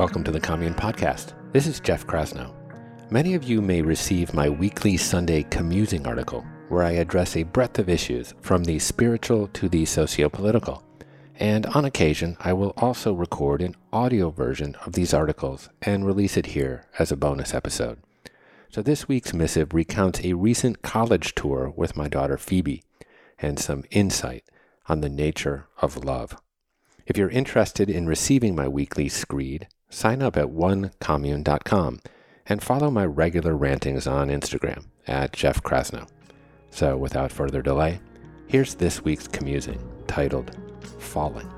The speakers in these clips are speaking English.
Welcome to the Commune Podcast. This is Jeff Krasno. Many of you may receive my weekly Sunday commusing article, where I address a breadth of issues from the spiritual to the socio-political. And on occasion, I will also record an audio version of these articles and release it here as a bonus episode. So this week's missive recounts a recent college tour with my daughter Phoebe and some insight on the nature of love. If you're interested in receiving my weekly screed, sign up at onecommune.com and follow my regular rantings on Instagram at Jeff Krasno. So without further delay, here's this week's commusing titled Falling.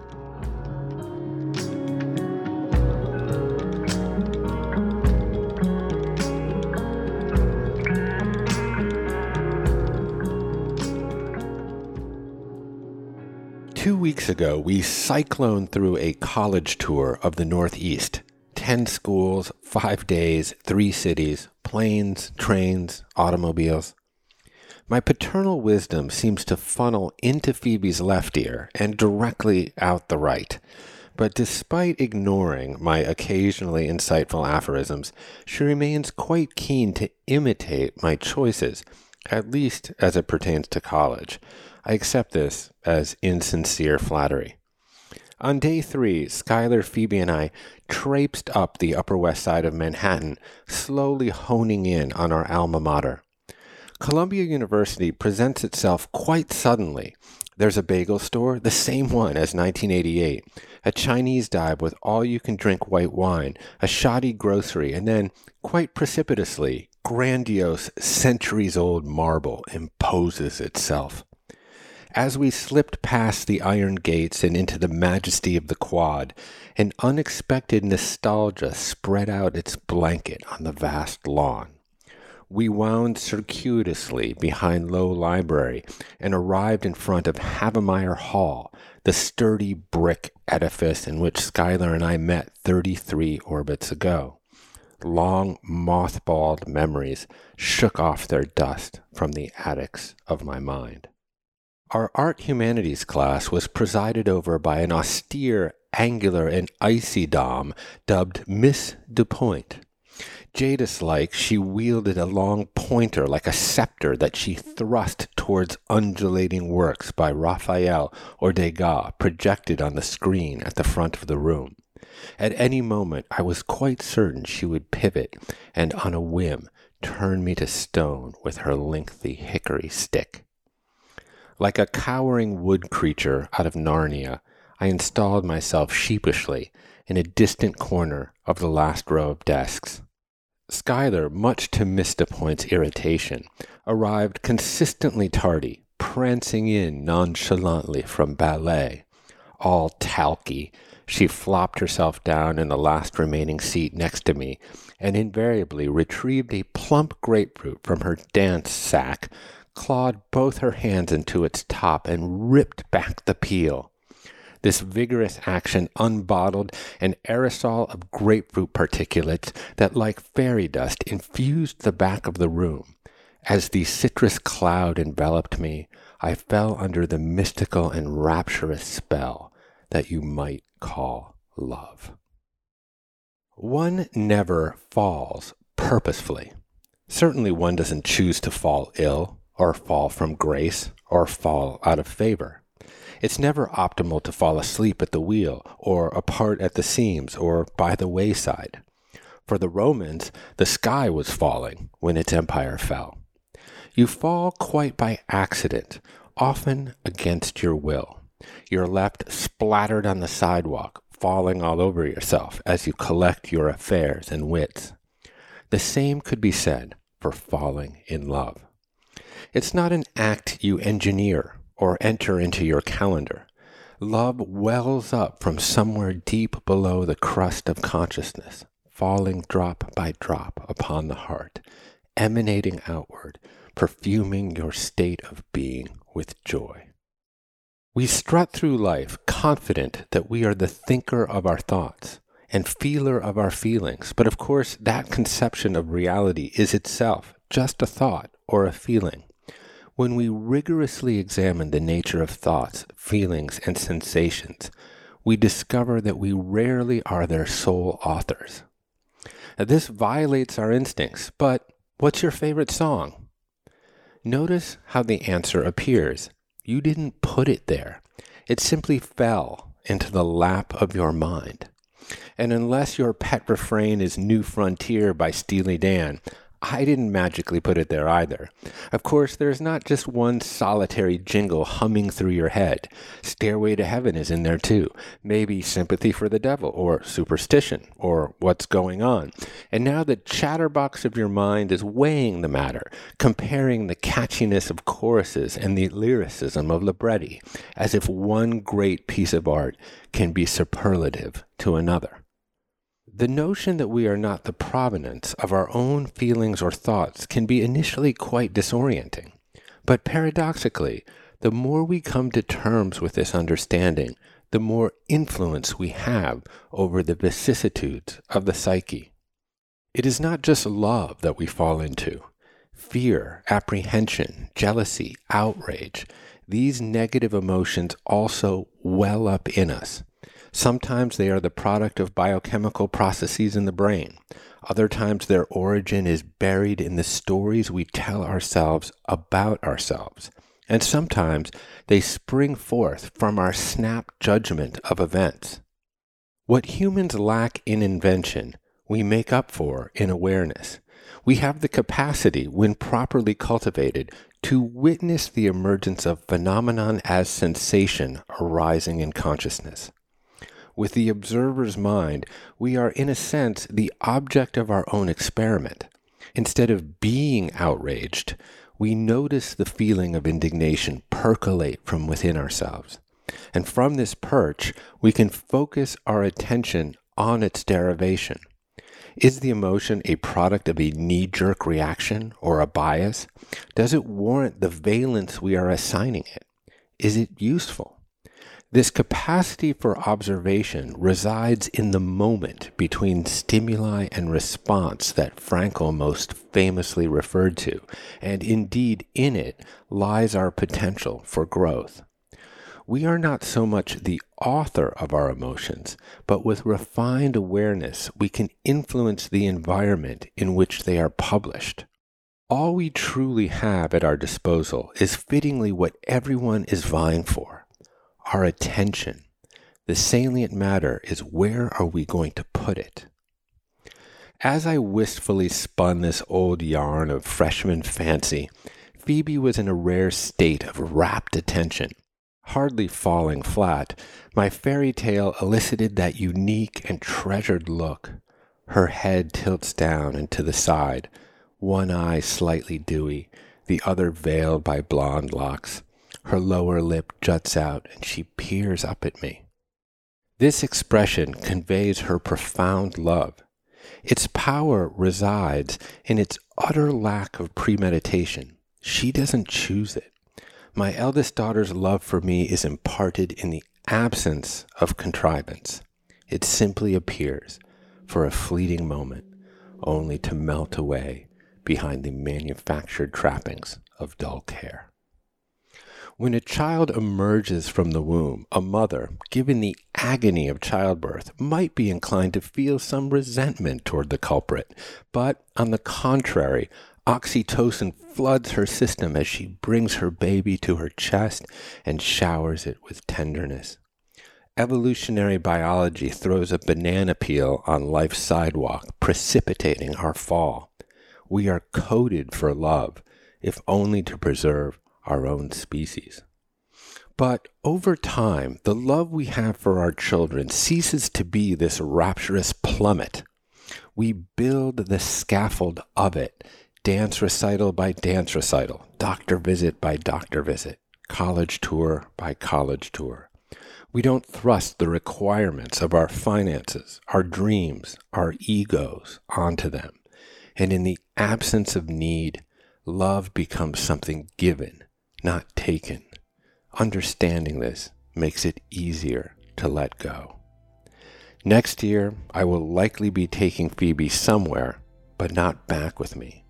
Two weeks ago, we cycloned through a college tour of the Northeast 10 schools, five days, three cities, planes, trains, automobiles. My paternal wisdom seems to funnel into Phoebe's left ear and directly out the right. But despite ignoring my occasionally insightful aphorisms, she remains quite keen to imitate my choices, at least as it pertains to college. I accept this as insincere flattery. On day three, Schuyler, Phoebe, and I traipsed up the Upper West Side of Manhattan, slowly honing in on our alma mater. Columbia University presents itself quite suddenly. There's a bagel store, the same one as 1988, a Chinese dive with all you can drink white wine, a shoddy grocery, and then, quite precipitously, grandiose centuries old marble imposes itself. As we slipped past the iron gates and into the majesty of the quad, an unexpected nostalgia spread out its blanket on the vast lawn. We wound circuitously behind Low Library and arrived in front of Havemeyer Hall, the sturdy brick edifice in which Schuyler and I met 33 orbits ago. Long, mothballed memories shook off their dust from the attics of my mind. Our art humanities class was presided over by an austere, angular, and icy dame dubbed Miss DuPoint. Jadis like, she wielded a long pointer like a scepter that she thrust towards undulating works by Raphael or Degas projected on the screen at the front of the room. At any moment, I was quite certain she would pivot and, on a whim, turn me to stone with her lengthy hickory stick. Like a cowering wood creature out of Narnia, I installed myself sheepishly in a distant corner of the last row of desks. Schuyler, much to Miss DuPoint's irritation, arrived consistently tardy, prancing in nonchalantly from ballet. All talky, she flopped herself down in the last remaining seat next to me and invariably retrieved a plump grapefruit from her dance sack, clawed both her hands into its top and ripped back the peel. This vigorous action unbottled an aerosol of grapefruit particulates that, like fairy dust, infused the back of the room. As the citrus cloud enveloped me, I fell under the mystical and rapturous spell that you might call love. One never falls purposefully. Certainly, one doesn't choose to fall ill or fall from grace, or fall out of favor. It's never optimal to fall asleep at the wheel, or apart at the seams, or by the wayside. For the Romans, the sky was falling when its empire fell. You fall quite by accident, often against your will. You're left splattered on the sidewalk, falling all over yourself as you collect your affairs and wits. The same could be said for falling in love. It's not an act you engineer or enter into your calendar. Love wells up from somewhere deep below the crust of consciousness, falling drop by drop upon the heart, emanating outward, perfuming your state of being with joy. We strut through life confident that we are the thinker of our thoughts and feeler of our feelings, but of course, that conception of reality is itself just a thought or a feeling. When we rigorously examine the nature of thoughts, feelings, and sensations, we discover that we rarely are their sole authors. Now, this violates our instincts, but what's your favorite song? Notice how the answer appears. You didn't put it there. It simply fell into the lap of your mind. And unless your pet refrain is New Frontier by Steely Dan, I didn't magically put it there either. Of course, there's not just one solitary jingle humming through your head. Stairway to Heaven is in there too. Maybe Sympathy for the Devil, or Superstition, or What's Going On. And now the chatterbox of your mind is weighing the matter, comparing the catchiness of choruses and the lyricism of libretti, as if one great piece of art can be superlative to another. The notion that we are not the provenance of our own feelings or thoughts can be initially quite disorienting. But paradoxically, the more we come to terms with this understanding, the more influence we have over the vicissitudes of the psyche. It is not just love that we fall into. Fear, apprehension, jealousy, outrage, these negative emotions also well up in us. Sometimes they are the product of biochemical processes in the brain. Other times their origin is buried in the stories we tell ourselves about ourselves. And sometimes they spring forth from our snap judgment of events. What humans lack in invention, we make up for in awareness. We have the capacity, when properly cultivated, to witness the emergence of phenomenon as sensation arising in consciousness with the observer's mind, we are, in a sense, the object of our own experiment. Instead of being outraged, we notice the feeling of indignation percolate from within ourselves. And from this perch, we can focus our attention on its derivation. Is the emotion a product of a knee jerk reaction or a bias? Does it warrant the valence we are assigning it? Is it useful? This capacity for observation resides in the moment between stimuli and response that Frankl most famously referred to, and indeed in it lies our potential for growth. We are not so much the author of our emotions, but with refined awareness, we can influence the environment in which they are published. All we truly have at our disposal is fittingly what everyone is vying for our attention. The salient matter is where are we going to put it? As I wistfully spun this old yarn of freshman fancy, Phoebe was in a rare state of rapt attention. Hardly falling flat, my fairy tale elicited that unique and treasured look. Her head tilts down and to the side, one eye slightly dewy, the other veiled by blonde locks. Her lower lip juts out and she peers up at me. This expression conveys her profound love. Its power resides in its utter lack of premeditation. She doesn't choose it. My eldest daughter's love for me is imparted in the absence of contrivance. It simply appears for a fleeting moment, only to melt away behind the manufactured trappings of dull care. When a child emerges from the womb, a mother, given the agony of childbirth, might be inclined to feel some resentment toward the culprit. But on the contrary, oxytocin floods her system as she brings her baby to her chest and showers it with tenderness. Evolutionary biology throws a banana peel on life's sidewalk, precipitating our fall. We are coded for love, if only to preserve our own species. But over time, the love we have for our children ceases to be this rapturous plummet. We build the scaffold of it, dance recital by dance recital, doctor visit by doctor visit, college tour by college tour. We don't thrust the requirements of our finances, our dreams, our egos onto them. And in the absence of need, love becomes something given not taken. Understanding this makes it easier to let go. Next year, I will likely be taking Phoebe somewhere, but not back with me.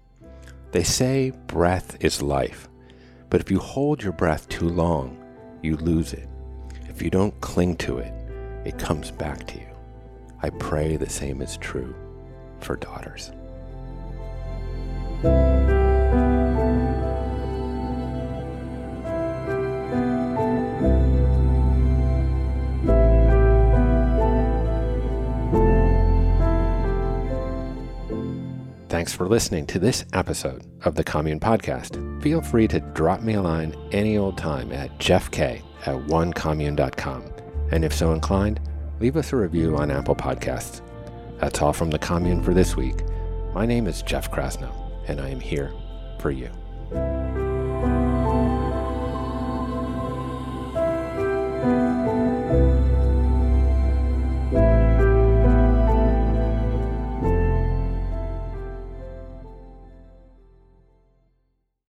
They say breath is life, but if you hold your breath too long, you lose it. If you don't cling to it, it comes back to you. I pray the same is true for daughters. Thanks for listening to this episode of the Commune Podcast. Feel free to drop me a line any old time at jeffk at onecommune.com. And if so inclined, leave us a review on Apple Podcasts. That's all from the Commune for this week. My name is Jeff Krasno, and I am here for you.